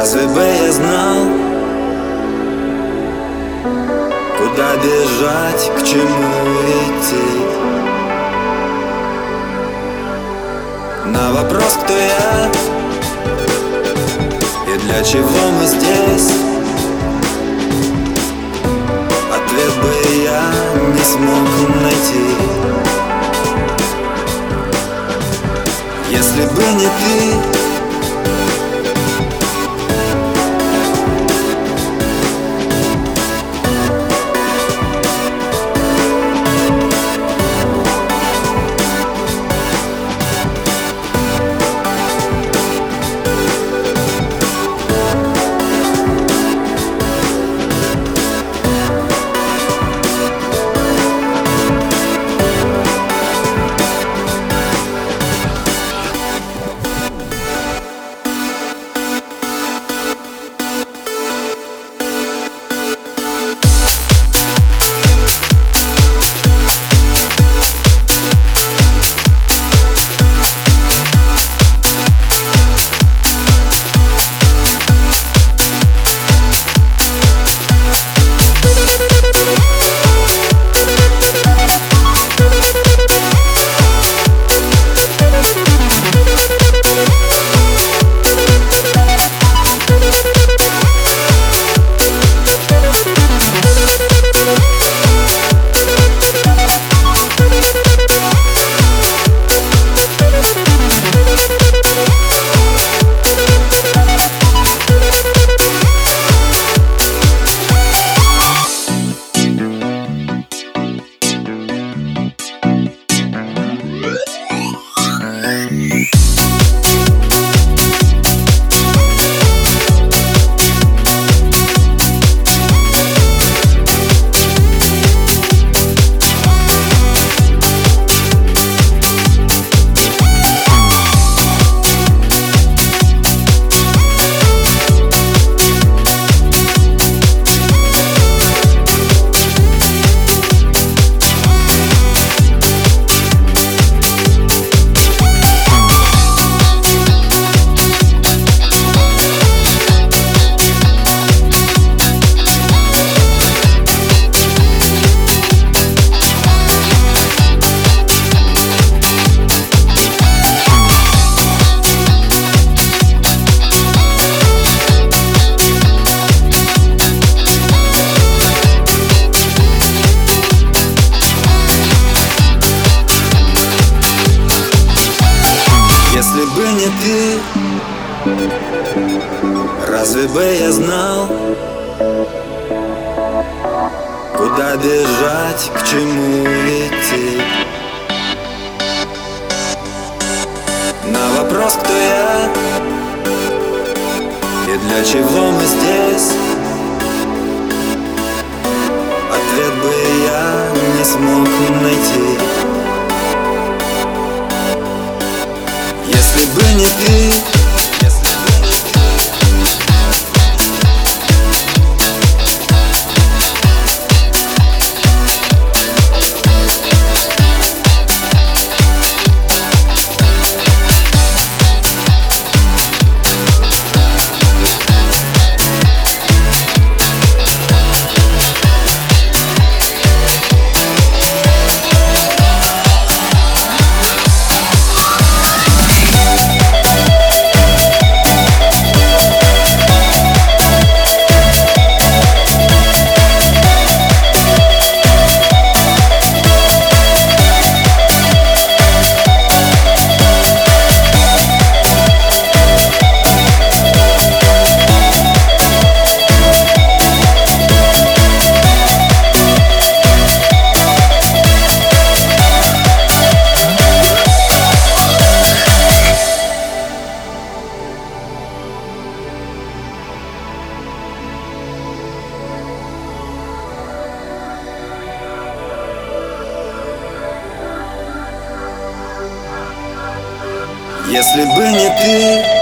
Разве бы я знал, куда бежать, к чему идти? На вопрос, кто я и для чего мы здесь, ответ бы я не смог найти. Если бы не ты, Не ты. Разве бы я знал Куда бежать, к чему идти? На вопрос, кто я И для чего мы здесь Ответ бы я не смог найти Если Если бы не ты